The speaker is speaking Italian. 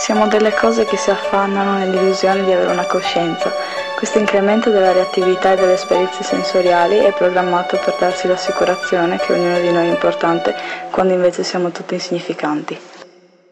Siamo delle cose che si affannano nell'illusione di avere una coscienza. Questo incremento della reattività e delle esperienze sensoriali è programmato per darsi l'assicurazione che ognuno di noi è importante, quando invece siamo tutti insignificanti.